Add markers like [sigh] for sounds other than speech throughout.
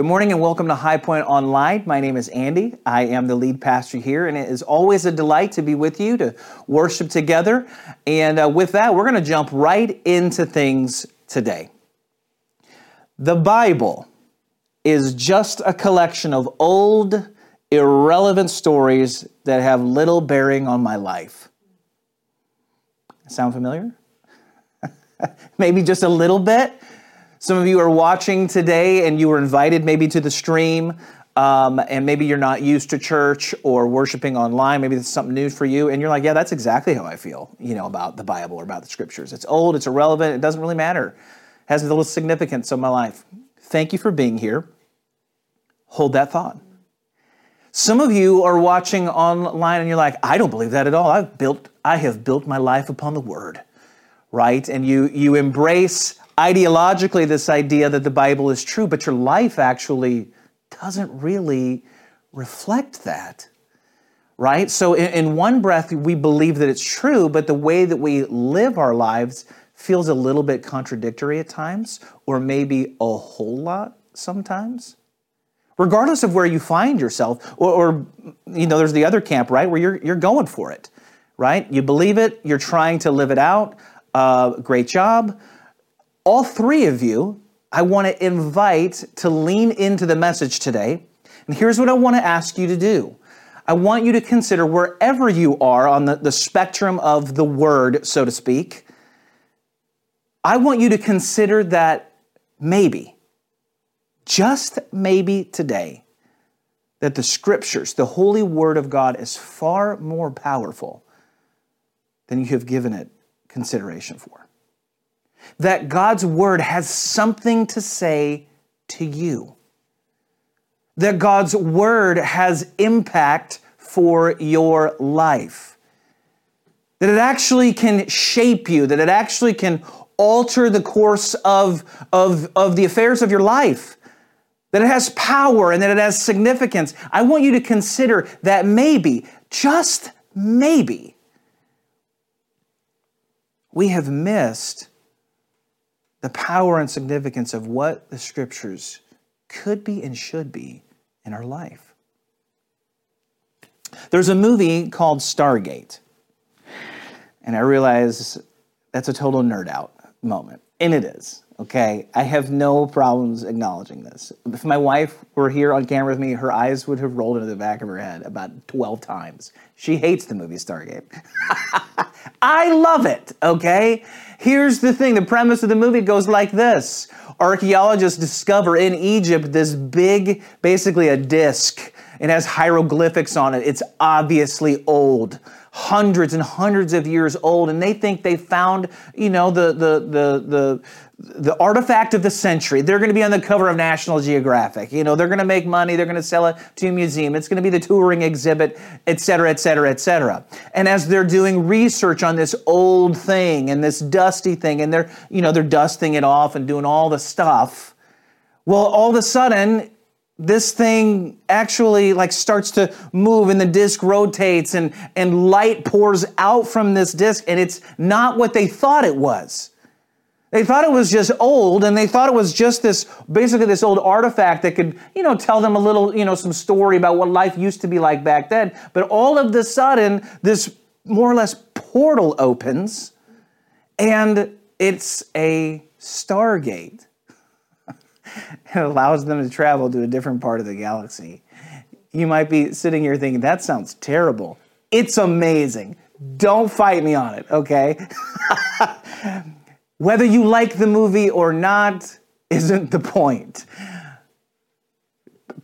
Good morning and welcome to High Point Online. My name is Andy. I am the lead pastor here, and it is always a delight to be with you to worship together. And uh, with that, we're going to jump right into things today. The Bible is just a collection of old, irrelevant stories that have little bearing on my life. Sound familiar? [laughs] Maybe just a little bit. Some of you are watching today and you were invited maybe to the stream, um, and maybe you're not used to church or worshiping online. Maybe it's something new for you, and you're like, yeah, that's exactly how I feel, you know, about the Bible or about the scriptures. It's old, it's irrelevant, it doesn't really matter, it has little significance in my life. Thank you for being here. Hold that thought. Some of you are watching online and you're like, I don't believe that at all. I've built, I have built my life upon the word, right? And you you embrace ideologically this idea that the Bible is true, but your life actually doesn't really reflect that. Right? So, in, in, one breath, we believe that it's true, but the way that we live our lives feels a little bit contradictory at times, or maybe a whole lot sometimes. Regardless of where you find yourself, or, or you know, there's the other camp, right, where you're, you're going for it, right? You believe it, you're trying to live it out. Uh, great job all three of you, I want to invite to lean into the message today. And here's what I want to ask you to do I want you to consider wherever you are on the, the spectrum of the word, so to speak. I want you to consider that maybe, just maybe today, that the scriptures, the holy word of God, is far more powerful than you have given it consideration for that God's word has something to say to you. That God's word has impact for your life. That it actually can shape you, that it actually can alter the course of, of, of the affairs of your life. That it has power and that it has significance. I want you to consider that maybe, just maybe, we have missed the power and significance of what the scriptures could be and should be in our life. There's a movie called Stargate, and I realize that's a total nerd out moment, and it is. Okay, I have no problems acknowledging this. If my wife were here on camera with me, her eyes would have rolled into the back of her head about 12 times. She hates the movie Stargate. [laughs] I love it, okay? Here's the thing the premise of the movie goes like this Archaeologists discover in Egypt this big, basically a disc. It has hieroglyphics on it. It's obviously old hundreds and hundreds of years old, and they think they found, you know, the the the the the artifact of the century. They're going to be on the cover of National Geographic. You know, they're going to make money. They're going to sell it to a museum. It's going to be the touring exhibit, et cetera, et cetera, et cetera. And as they're doing research on this old thing and this dusty thing, and they're, you know, they're dusting it off and doing all the stuff, well, all of a sudden, this thing actually like starts to move and the disc rotates and, and light pours out from this disc and it's not what they thought it was. They thought it was just old and they thought it was just this basically this old artifact that could you know tell them a little you know some story about what life used to be like back then. But all of the sudden this more or less portal opens and it's a stargate [laughs] it allows them to travel to a different part of the galaxy. You might be sitting here thinking, that sounds terrible. It's amazing. Don't fight me on it, okay? [laughs] Whether you like the movie or not isn't the point.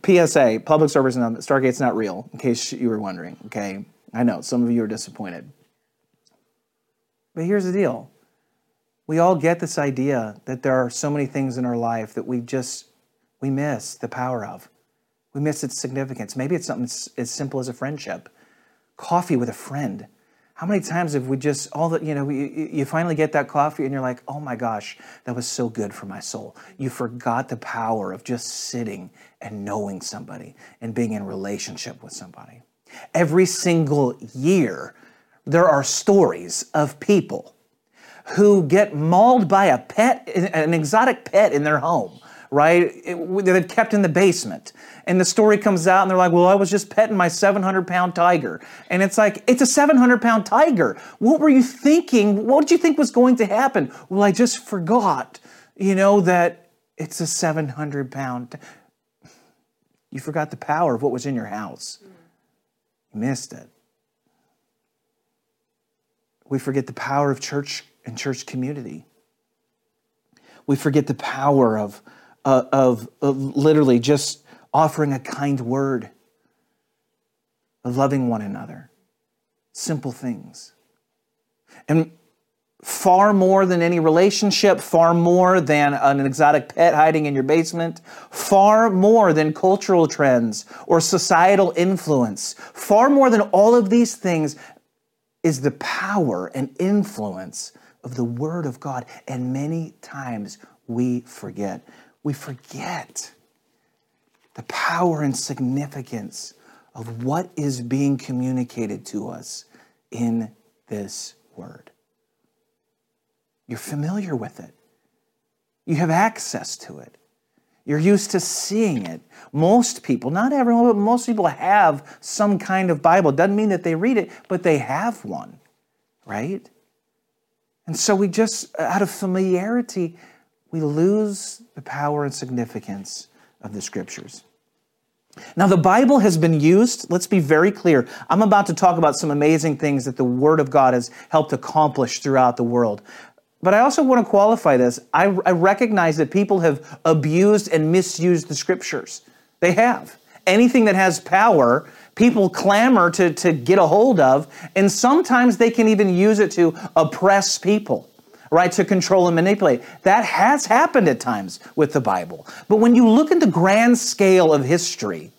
PSA, public service announcement, Stargate's not real, in case you were wondering, okay? I know, some of you are disappointed. But here's the deal we all get this idea that there are so many things in our life that we just we miss the power of. We miss its significance. Maybe it's something as simple as a friendship. Coffee with a friend. How many times have we just all that you know you, you finally get that coffee and you're like oh my gosh that was so good for my soul. You forgot the power of just sitting and knowing somebody and being in relationship with somebody. Every single year there are stories of people who get mauled by a pet, an exotic pet in their home, right? They'd kept in the basement. And the story comes out and they're like, well, I was just petting my 700 pound tiger. And it's like, it's a 700 pound tiger. What were you thinking? What did you think was going to happen? Well, I just forgot, you know, that it's a 700 pound. You forgot the power of what was in your house. You missed it. We forget the power of church and church community. We forget the power of, uh, of, of literally just offering a kind word, of loving one another. Simple things. And far more than any relationship, far more than an exotic pet hiding in your basement, far more than cultural trends or societal influence, far more than all of these things is the power and influence of the Word of God. And many times we forget. We forget the power and significance of what is being communicated to us in this Word. You're familiar with it, you have access to it. You're used to seeing it. Most people, not everyone, but most people have some kind of Bible. Doesn't mean that they read it, but they have one, right? And so we just, out of familiarity, we lose the power and significance of the scriptures. Now, the Bible has been used, let's be very clear. I'm about to talk about some amazing things that the Word of God has helped accomplish throughout the world. But I also want to qualify this. I, I, recognize that people have abused and misused the scriptures. They have. Anything that has power, people clamor to, to get a hold of, and sometimes they can even use it to oppress people, right? To control and manipulate. That has happened at times with the Bible. But when you look at the grand scale of history,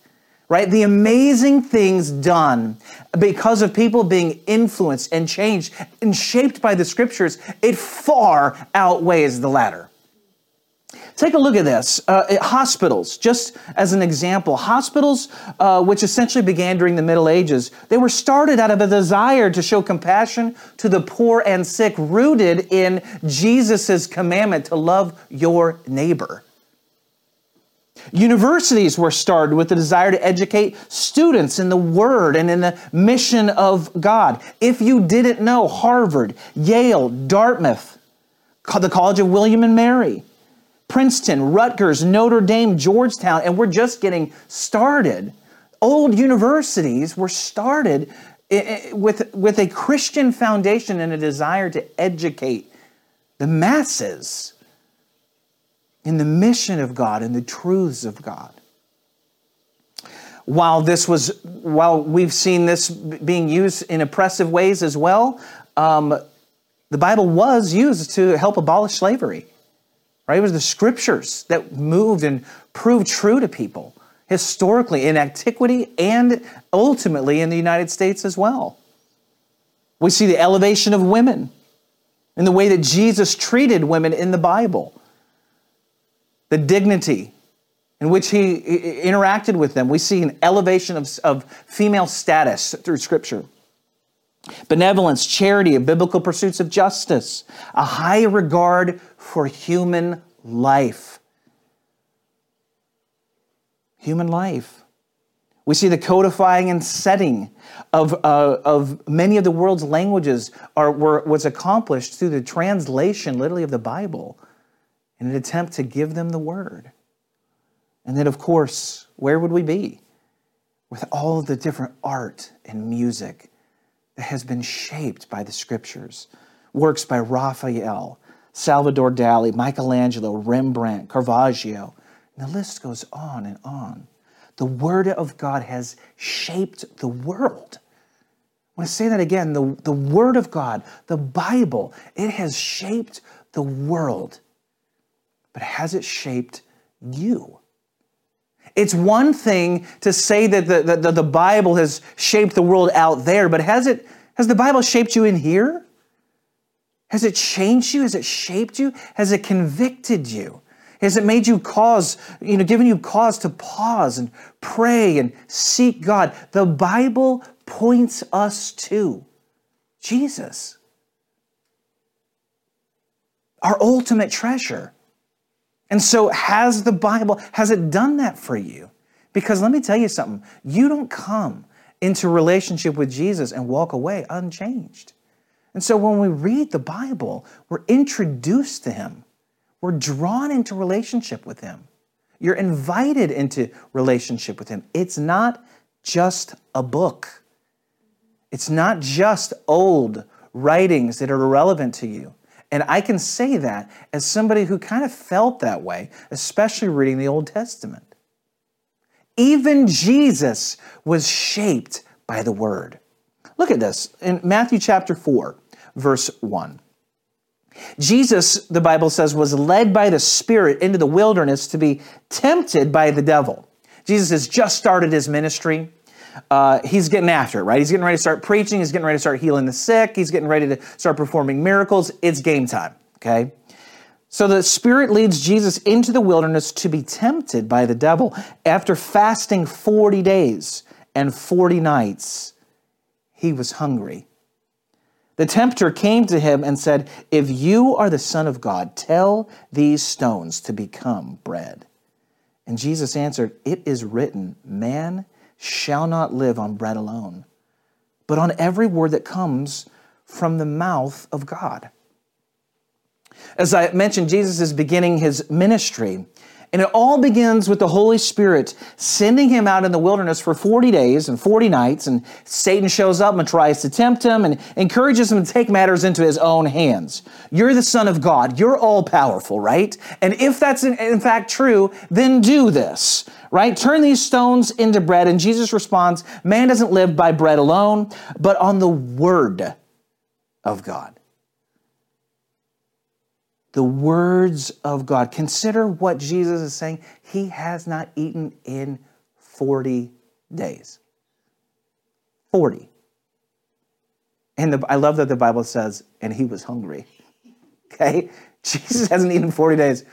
right? The amazing things done because of people being influenced and changed and shaped by the scriptures, it far outweighs the latter. Take a look at this. Uh, hospitals, just as an example, hospitals, uh, which essentially began during the Middle Ages, they were started out of a desire to show compassion to the poor and sick, rooted in Jesus' commandment to love your neighbor. Universities were started with the desire to educate students in the Word and in the mission of God. If you didn't know, Harvard, Yale, Dartmouth, the College of William and Mary, Princeton, Rutgers, Notre Dame, Georgetown, and we're just getting started. Old universities were started with, with a Christian foundation and a desire to educate the masses in the mission of God and the truths of God. While this was, while we've seen this being used in oppressive ways as well, um, the Bible was used to help abolish slavery. Right? It was the scriptures that moved and proved true to people historically in antiquity and ultimately in the United States as well. We see the elevation of women in the way that Jesus treated women in the Bible the dignity in which he interacted with them. We see an elevation of, of female status through Scripture. Benevolence, charity, biblical pursuits of justice, a high regard for human life. Human life. We see the codifying and setting of, uh, of many of the world's languages are, were, was accomplished through the translation, literally, of the Bible in an attempt to give them the word. And then, of course, where would we be with all of the different art and music that has been shaped by the scriptures? Works by Raphael, Salvador Dali, Michelangelo, Rembrandt, Caravaggio, and the list goes on and on. The Word of God has shaped the world. I want to say that again. The, the Word of God, the Bible, it has shaped the world but has it shaped you? It's one thing to say that the, the, the, Bible has shaped the world out there, but has, it, has the Bible shaped you in here? Has it changed you? Has it shaped you? Has it convicted you? Has it made you cause, you know, given you cause to pause and pray and seek God? The Bible points us to Jesus, our ultimate treasure. And so, has the Bible, has it done that for you? Because let me tell you something you don't come into relationship with Jesus and walk away unchanged. And so, when we read the Bible, we're introduced to Him, we're drawn into relationship with Him. You're invited into relationship with Him. It's not just a book, it's not just old writings that are irrelevant to you. And I can say that as somebody who kind of felt that way, especially reading the Old Testament. Even Jesus was shaped by the Word. Look at this in Matthew chapter 4, verse 1. Jesus, the Bible says, was led by the Spirit into the wilderness to be tempted by the devil. Jesus has just started his ministry uh, he's getting after it, right? He's getting ready to start preaching. He's getting ready to start healing the sick. He's getting ready to start performing miracles. It's game time, okay? So the Spirit leads Jesus into the wilderness to be tempted by the devil. After fasting 40 days and 40 nights, he was hungry. The tempter came to him and said, If you are the Son of God, tell these stones to become bread. And Jesus answered, It is written, Man shall not live on bread alone, but on every word that comes from the mouth of God. As I mentioned, Jesus is beginning his ministry. And it all begins with the Holy Spirit sending him out in the wilderness for 40 days and 40 nights. And Satan shows up and tries to tempt him and encourages him to take matters into his own hands. You're the Son of God. You're all powerful, right? And if that's in, fact true, then do this, right? Turn these stones into bread. And Jesus responds, Man doesn't live by bread alone, but on the word of God the words of God. Consider what Jesus is saying. He has not eaten in 40 days. 40. And the, I love that the Bible says, and he was hungry. [laughs] Okay? Jesus hasn't eaten 40 days,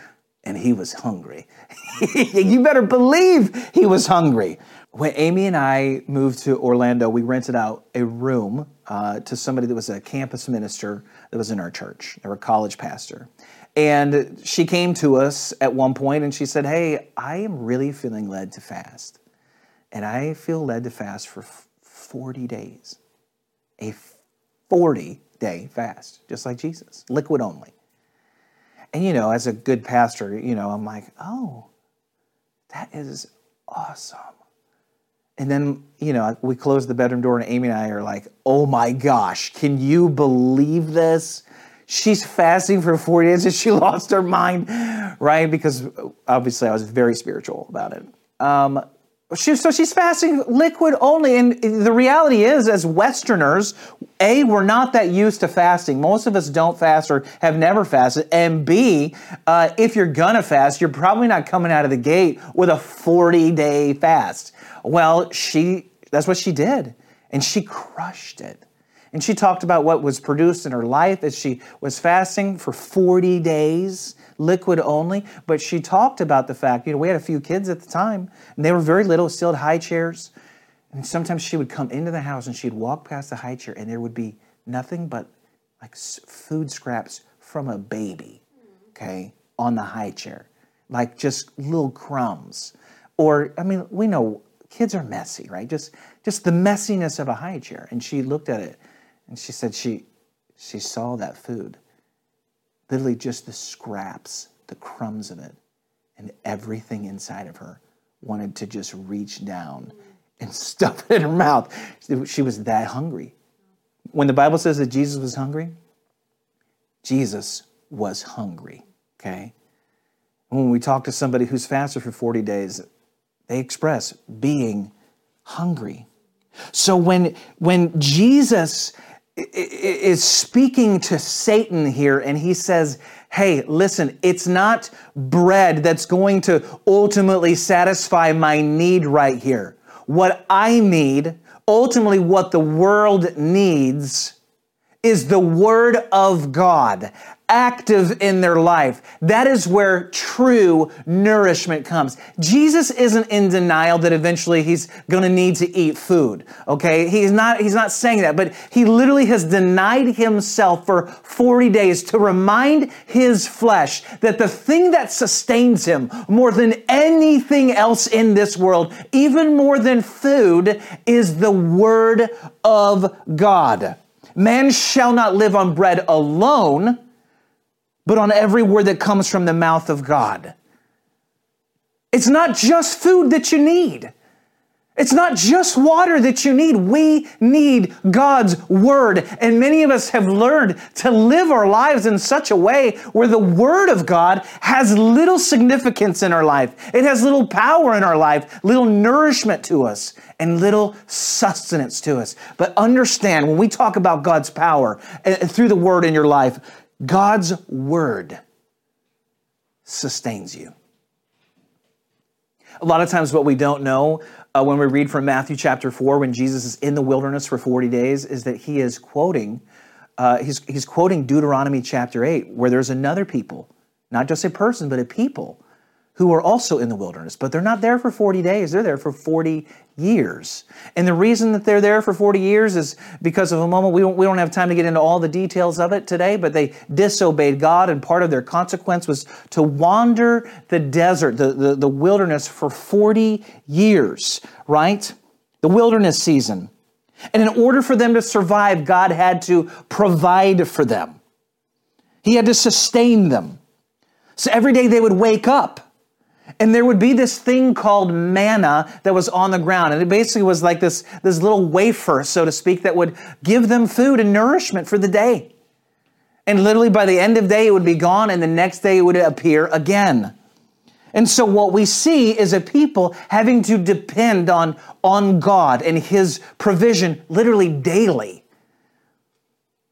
and he was hungry. [laughs] you better believe he was hungry. When Amy and I moved to Orlando, we rented out a room uh, to somebody that was a campus minister that was in our church. They were a college pastor. And she came to us at one point and she said, Hey, I am really feeling led to fast. And I feel led to fast for 40 days. A 40 day fast, just like Jesus, liquid only. And you know, as a good pastor, you know, I'm like, oh, that is awesome. And then, you know, we close the bedroom door, and Amy and I are like, oh my gosh, can you believe this? She's fasting for 40 days and she [laughs] lost her mind, right? Because obviously I was very spiritual about it. Um, she, so she's fasting liquid only. And the reality is, as Westerners, A, we're not that used to fasting. Most of us don't fast or have never fasted. And B, uh, if you're gonna fast, you're probably not coming out of the gate with a 40 day fast. Well, she, that's what she did. And she crushed it. And she talked about what was produced in her life as she was fasting for 40 days, liquid only. But she talked about the fact, you know, we had a few kids at the time, and they were very little, still had high chairs. And sometimes she would come into the house and she'd walk past the high chair, and there would be nothing but like food scraps from a baby, okay, on the high chair, like just little crumbs. Or, I mean, we know kids are messy, right? Just just the messiness of a high chair. And she looked at it and she said she she saw that food. Literally just the scraps, the crumbs of it, and everything inside of her wanted to just reach down and [laughs] stuff it in her mouth. She was that hungry. When the Bible says that Jesus was hungry, Jesus was hungry, okay? When we talk to somebody who's fasted for 40 days, they express being hungry. So when, when Jesus is speaking to Satan here, and he says, Hey, listen, it's not bread that's going to ultimately satisfy my need right here. What I need, ultimately, what the world needs, is the Word of God. Active in their life. That is where true nourishment comes. Jesus isn't in denial that eventually he's going to need to eat food. Okay? He's not he's not saying that, but he literally has denied himself for 40 days to remind his flesh that the thing that sustains him more than anything else in this world, even more than food, is the word of God. Man shall not live on bread alone, but on every word that comes from the mouth of God. It's not just food that you need. It's not just water that you need. We need God's Word. And many of us have learned to live our lives in such a way where the Word of God has little significance in our life. It has little power in our life, little nourishment to us, and little sustenance to us. But understand when we talk about God's power eh, through the Word in your life, God's word sustains you. A lot of times, what we don't know uh, when we read from Matthew chapter 4, when Jesus is in the wilderness for 40 days, is that he is quoting, uh, he's, he's quoting Deuteronomy chapter 8, where there's another people, not just a person, but a people who are also in the wilderness, but they're not there for 40 days, they're there for 40 years. And the reason that they're there for 40 years is because of a moment, we don't, we don't have time to get into all the details of it today, but they disobeyed God, and part of their consequence was to wander the desert, the, the, the wilderness, for 40 years, right? The wilderness season. And in order for them to survive, God had to provide for them. He had to sustain them. So every day they would wake up and there would be this thing called manna that was on the ground. And it basically was like this, this little wafer, so to speak, that would give them food and nourishment for the day. And literally by the end of the day, it would be gone, and the next day it would appear again. And so what we see is a people having to depend on, on God and His provision literally daily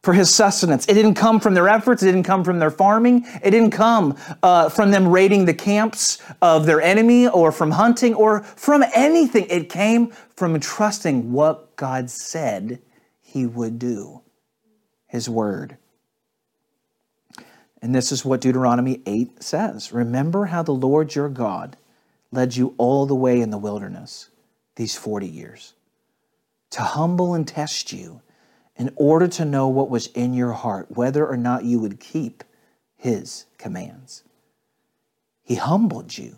for his sustenance. It didn't come from their efforts. It didn't come from their farming. It didn't come uh, from them raiding the camps of their enemy or from hunting or from anything. It came from trusting what God said he would do, his word. And this is what Deuteronomy 8 says Remember how the Lord your God led you all the way in the wilderness these 40 years to humble and test you in order to know what was in your heart, whether or not you would keep his commands. He humbled you,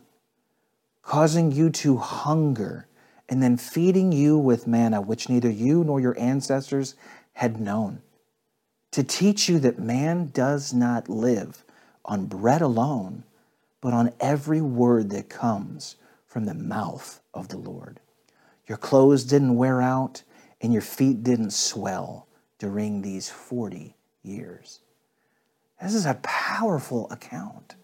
causing you to hunger, and then feeding you with manna, which neither you nor your ancestors had known, to teach you that man does not live on bread alone, but on every word that comes from the mouth of the Lord. Your clothes didn't wear out, and your feet didn't swell during these 40 years. This is a powerful account.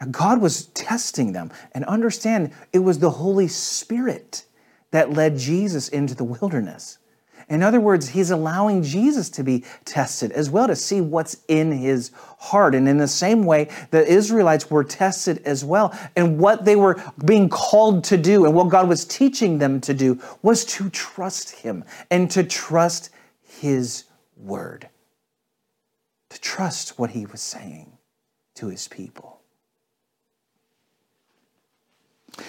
Now, God was testing them, and understand it was the Holy Spirit that led Jesus into the wilderness. In other words, he's allowing Jesus to be tested as well to see what's in his heart. And in the same way, the Israelites were tested as well. And what they were being called to do and what God was teaching them to do was to trust him and to trust his word, to trust what he was saying to his people.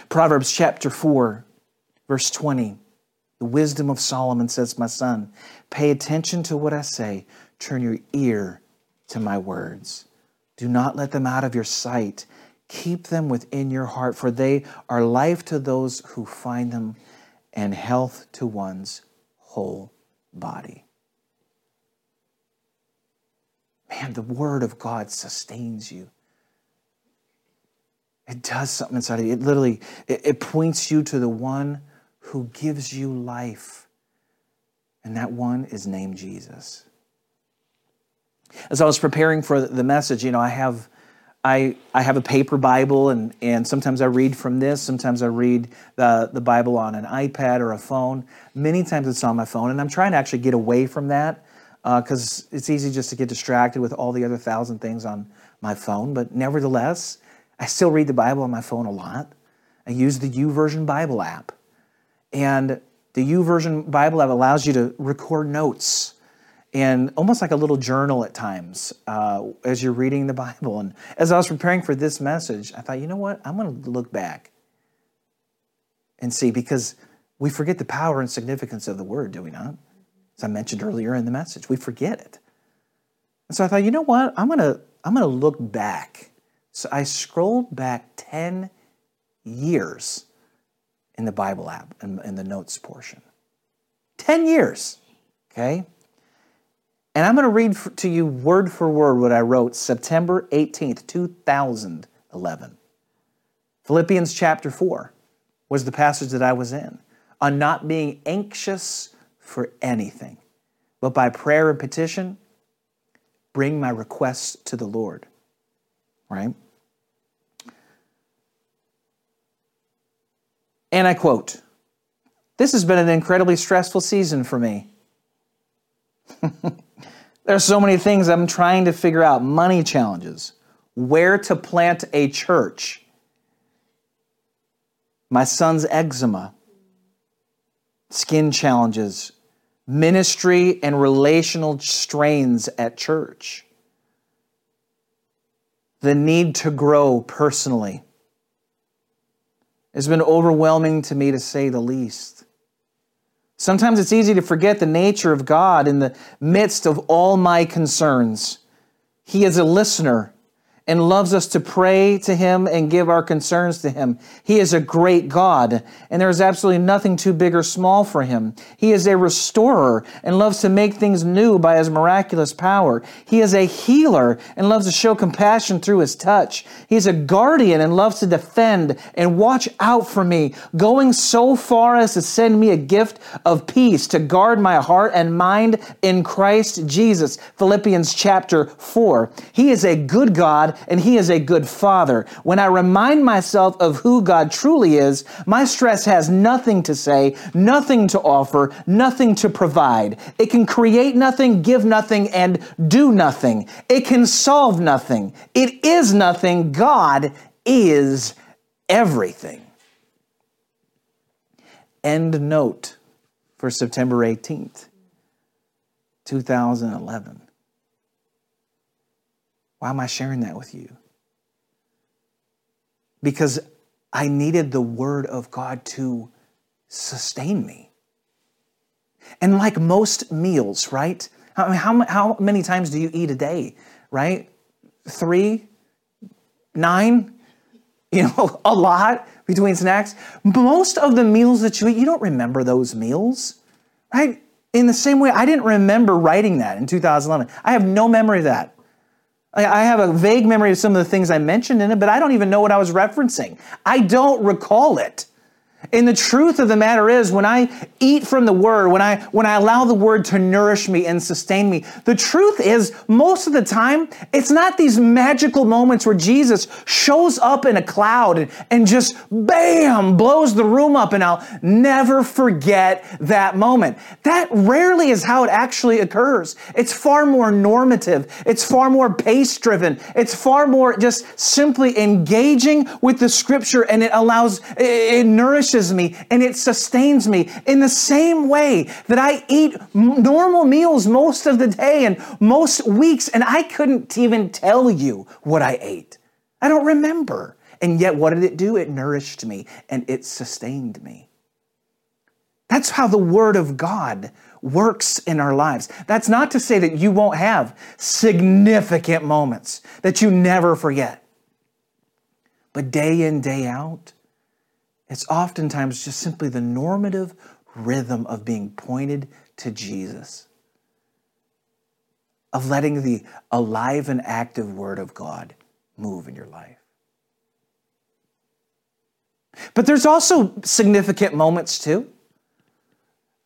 Proverbs chapter 4, verse 20. The wisdom of Solomon says, My son, pay attention to what I say, turn your ear to my words. Do not let them out of your sight. Keep them within your heart, for they are life to those who find them and health to one's whole body. Man, the Word of God sustains you. It does something inside of you. It literally it, it points you to the one who gives you life. And that one is named Jesus. As I was preparing for the message, you know, I have I, I have a paper Bible, and, and sometimes I read from this. Sometimes I read the, the Bible on an iPad or a phone. Many times it's on my phone, and I'm trying to actually get away from that because uh, it's easy just to get distracted with all the other thousand things on my phone. But nevertheless, I still read the Bible on my phone a lot. I use the YouVersion Bible app. And the YouVersion Bible app allows you to record notes and almost like a little journal at times uh, as you're reading the Bible. And as I was preparing for this message, I thought, you know what? I'm going to look back and see because we forget the power and significance of the word, do we not? As I mentioned earlier in the message, we forget it. And so I thought, you know what? I'm going to I'm going to look back. So I scrolled back 10 years in the Bible app in, in the notes portion. 10 years. Okay? And I'm going to read to you word for word what I wrote September 18th, 2011. Philippians chapter 4 was the passage that I was in on not being anxious for anything, but by prayer and petition, bring my requests to the Lord. Right? And I quote This has been an incredibly stressful season for me. [laughs] There's so many things I'm trying to figure out money challenges, where to plant a church, my son's eczema, skin challenges, ministry and relational strains at church, the need to grow personally. It's been overwhelming to me to say the least. Sometimes it's easy to forget the nature of God in the midst of all my concerns. He is a listener and loves us to pray to Him and give our concerns to Him. He is a great God, and there is absolutely nothing too big or small for Him. He is a restorer and loves to make things new by His miraculous power. He is a healer and loves to show compassion through His touch. He is a guardian and loves to defend and watch out for me, going so far as to send me a gift of peace to guard my heart and mind in Christ Jesus. Philippians chapter 4. He is a good God and He is a good Father. When I remind myself of who God truly is, my stress has nothing to say, nothing to offer, nothing to provide. It can create nothing, give nothing, and do nothing. It can solve nothing. It is nothing. God is everything. End note for September 18th, 2011. Why am I sharing that with you? Because I needed the Word of God to sustain me. And like most meals, right? I mean, how, how many times do you eat a day, right? Three, nine, you know, [laughs] a lot between snacks. Most of the meals that you eat, you don't remember those meals, right? In the same way, I didn't remember writing that in 2011. I have no memory of that. I have a vague memory of some of the things I mentioned in it, but I don't even know what I was referencing. I don't recall it. And the truth of the matter is, when I eat from the Word, when I, when I allow the Word to nourish me and sustain me, the truth is, most of the time, it's not these magical moments where Jesus shows up in a cloud and, and just bam, blows the room up, and I'll never forget that moment. That rarely is how it actually occurs. It's far more normative, it's far more pace driven, it's far more just simply engaging with the Scripture, and it allows, it nourishes nourishes me and it sustains me in the same way that I eat normal meals most of the day and most weeks, and I couldn't even tell you what I ate. I don't remember. And yet, what did it do? It nourished me and it sustained me. That's how the Word of God works in our lives. That's not to say that you won't have significant moments that you never forget. But day in, day out, it's oftentimes just simply the normative rhythm of being pointed to Jesus, of letting the alive and active Word of God move in your life. But there's also significant moments too.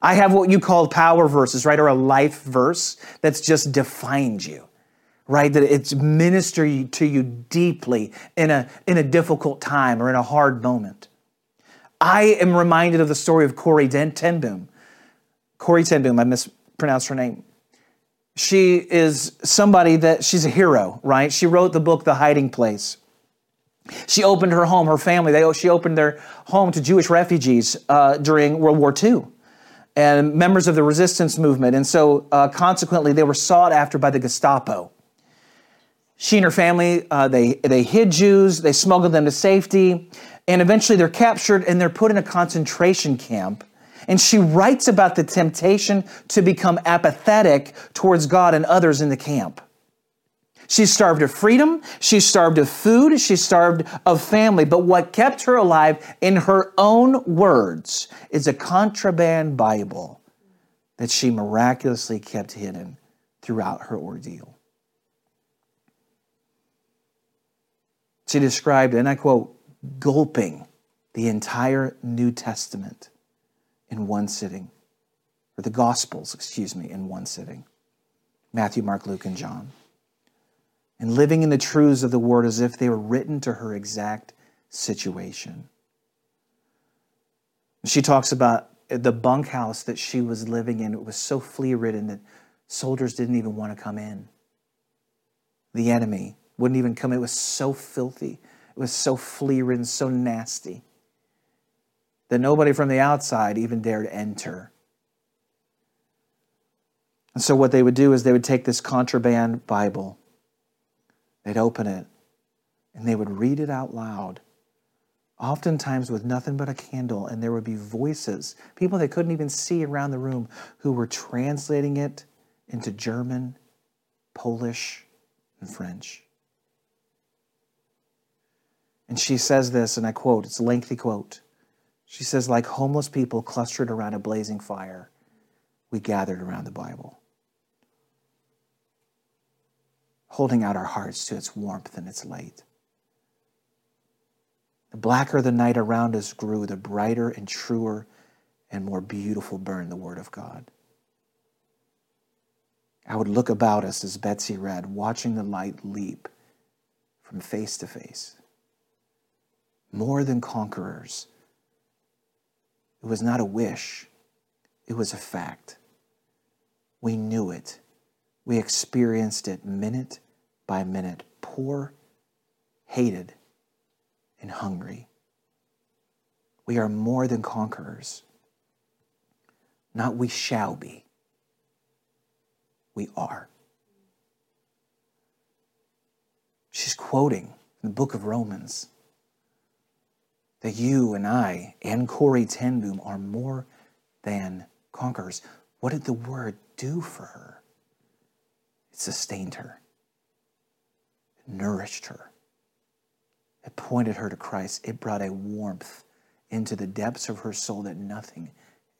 I have what you call power verses, right? Or a life verse that's just defined you, right? That it's ministered to you deeply in a, in a difficult time or in a hard moment. I am reminded of the story of Corey ten Boom. Corrie ten Boom, I mispronounced her name. She is somebody that she's a hero, right? She wrote the book The Hiding Place. She opened her home, her family, they, she opened their home to Jewish refugees uh, during World War II. and members of the resistance movement. And so, uh, consequently, they were sought after by the Gestapo. She and her family, uh, they, they hid Jews, they smuggled them to safety, and eventually they're captured and they're put in a concentration camp. And she writes about the temptation to become apathetic towards God and others in the camp. She's starved of freedom, she's starved of food, she's starved of family. But what kept her alive, in her own words, is a contraband Bible that she miraculously kept hidden throughout her ordeal. She described, and I quote, gulping the entire New Testament in one sitting, or the Gospels, excuse me, in one sitting Matthew, Mark, Luke, and John. And living in the truths of the Word as if they were written to her exact situation. She talks about the bunkhouse that she was living in. It was so flea ridden that soldiers didn't even want to come in. The enemy wouldn't even come. It was so filthy. Was so flea ridden, so nasty that nobody from the outside even dared enter. And so, what they would do is they would take this contraband Bible, they'd open it, and they would read it out loud, oftentimes with nothing but a candle, and there would be voices, people they couldn't even see around the room, who were translating it into German, Polish, and French. And she says this, and I quote, it's a lengthy quote. She says, like homeless people clustered around a blazing fire, we gathered around the Bible, holding out our hearts to its warmth and its light. The blacker the night around us grew, the brighter and truer and more beautiful burned the Word of God. I would look about us as Betsy read, watching the light leap from face to face. More than conquerors it was not a wish, it was a fact. We knew it. We experienced it minute by minute. Poor, hated, and hungry. We are more than conquerors. Not we shall be. We are. She's quoting the book of Romans that you and I and Corey ten Boom are more than conquerors. What did the word do for her? It sustained her, it nourished her, it pointed her to Christ, it brought a warmth into the depths of her soul that nothing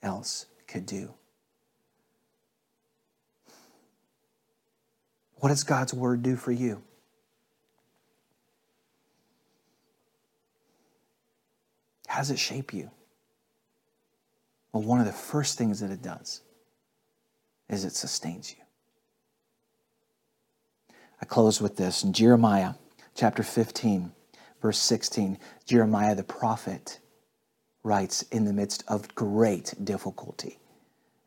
else could do. What does God's word do for you? How does it shape you? Well, one of the first things that it does is it sustains you. I close with this in Jeremiah chapter 15, verse 16. Jeremiah the prophet writes in the midst of great difficulty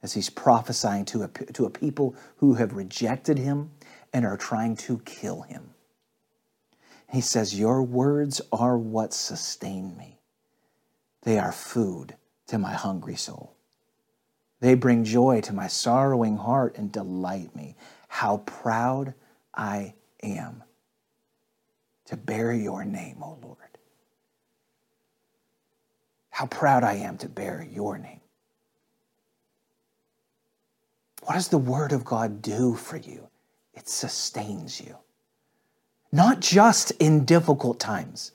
as he's prophesying to a, to a people who have rejected him and are trying to kill him. He says, Your words are what sustain me. They are food to my hungry soul. They bring joy to my sorrowing heart and delight me. How proud I am to bear your name, O Lord. How proud I am to bear your name. What does the Word of God do for you? It sustains you. Not just in difficult times,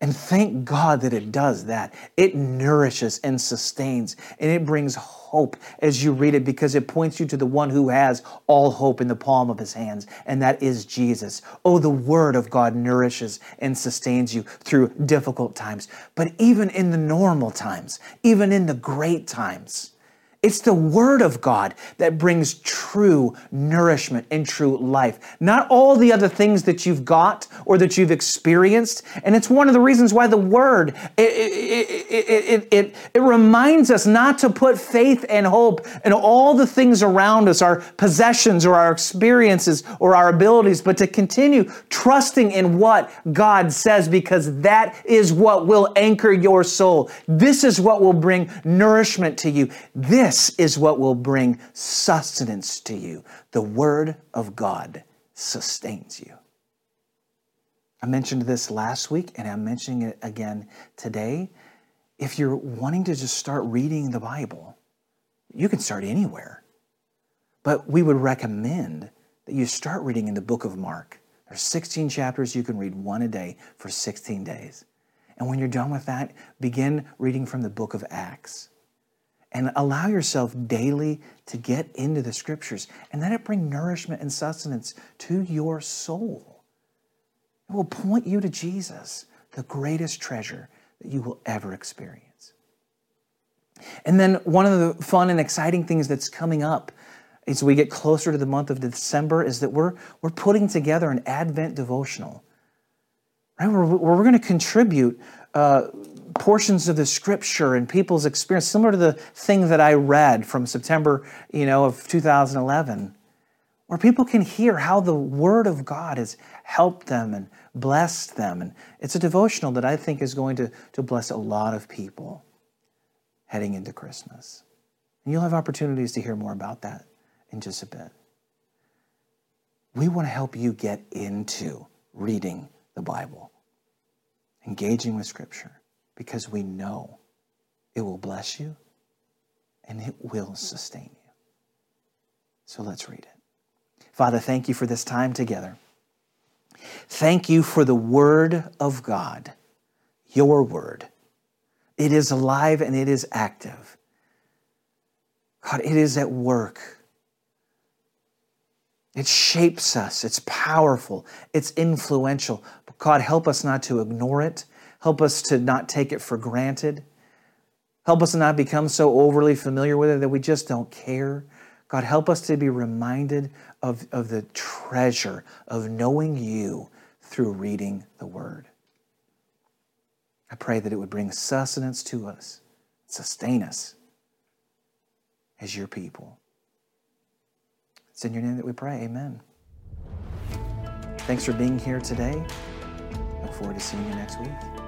and thank God that it does that. It nourishes and sustains, and it brings hope as you read it because it points you to the one who has all hope in the palm of his hands, and that is Jesus. Oh, the Word of God nourishes and sustains you through difficult times. But even in the normal times, even in the great times, it's the Word of God that brings true nourishment and true life, not all the other things that you've got or that you've experienced. And it's one of the reasons why the Word, it, it, it, it, reminds us not to put faith and hope in all the things around us, our possessions or our experiences or our abilities, but to continue trusting in what God says because that is what will anchor your soul. This is what will bring nourishment to you. This This is what will bring sustenance to you. The Word of God sustains you. I mentioned this last week, and I'm mentioning it again today. If you're wanting to just start reading the Bible, you can start anywhere. But we would recommend that you start reading in the book of Mark. There's 16 chapters. You can read one a day for 16 days. And when you're done with that, begin reading from the book of Acts. And allow yourself daily to get into the scriptures and let it bring nourishment and sustenance to your soul. It will point you to Jesus, the greatest treasure that you will ever experience. And then one of the fun and exciting things that's coming up as we get closer to the month of December is that we're, we're putting together an Advent devotional right? Where, we're going to contribute uh, portions of the scripture and people's experience, similar to the thing that I read from September, you know, of 2011, where people can hear how the Word of God has helped them and blessed them. And it's a devotional that I think is going to, to bless a lot of people heading into Christmas. And you'll have opportunities to hear more about that in just a bit. We want to help you get into reading the Bible, engaging with Scripture, because we know it will bless you and it will sustain you. So let's read it. Father, thank you for this time together. Thank you for the Word of God, your Word. It is alive and it is active. God, it is at work it shapes us. It's powerful. It's influential. But God, help us not to ignore it. Help us to not take it for granted. Help us to not become so overly familiar with it that we just don't care. God, help us to be reminded of, of the treasure of knowing you through reading the Word. I pray that it would bring sustenance to us, sustain us as your people. It's in your name that we pray. Amen. Thanks for being here today. Look forward to seeing you next week.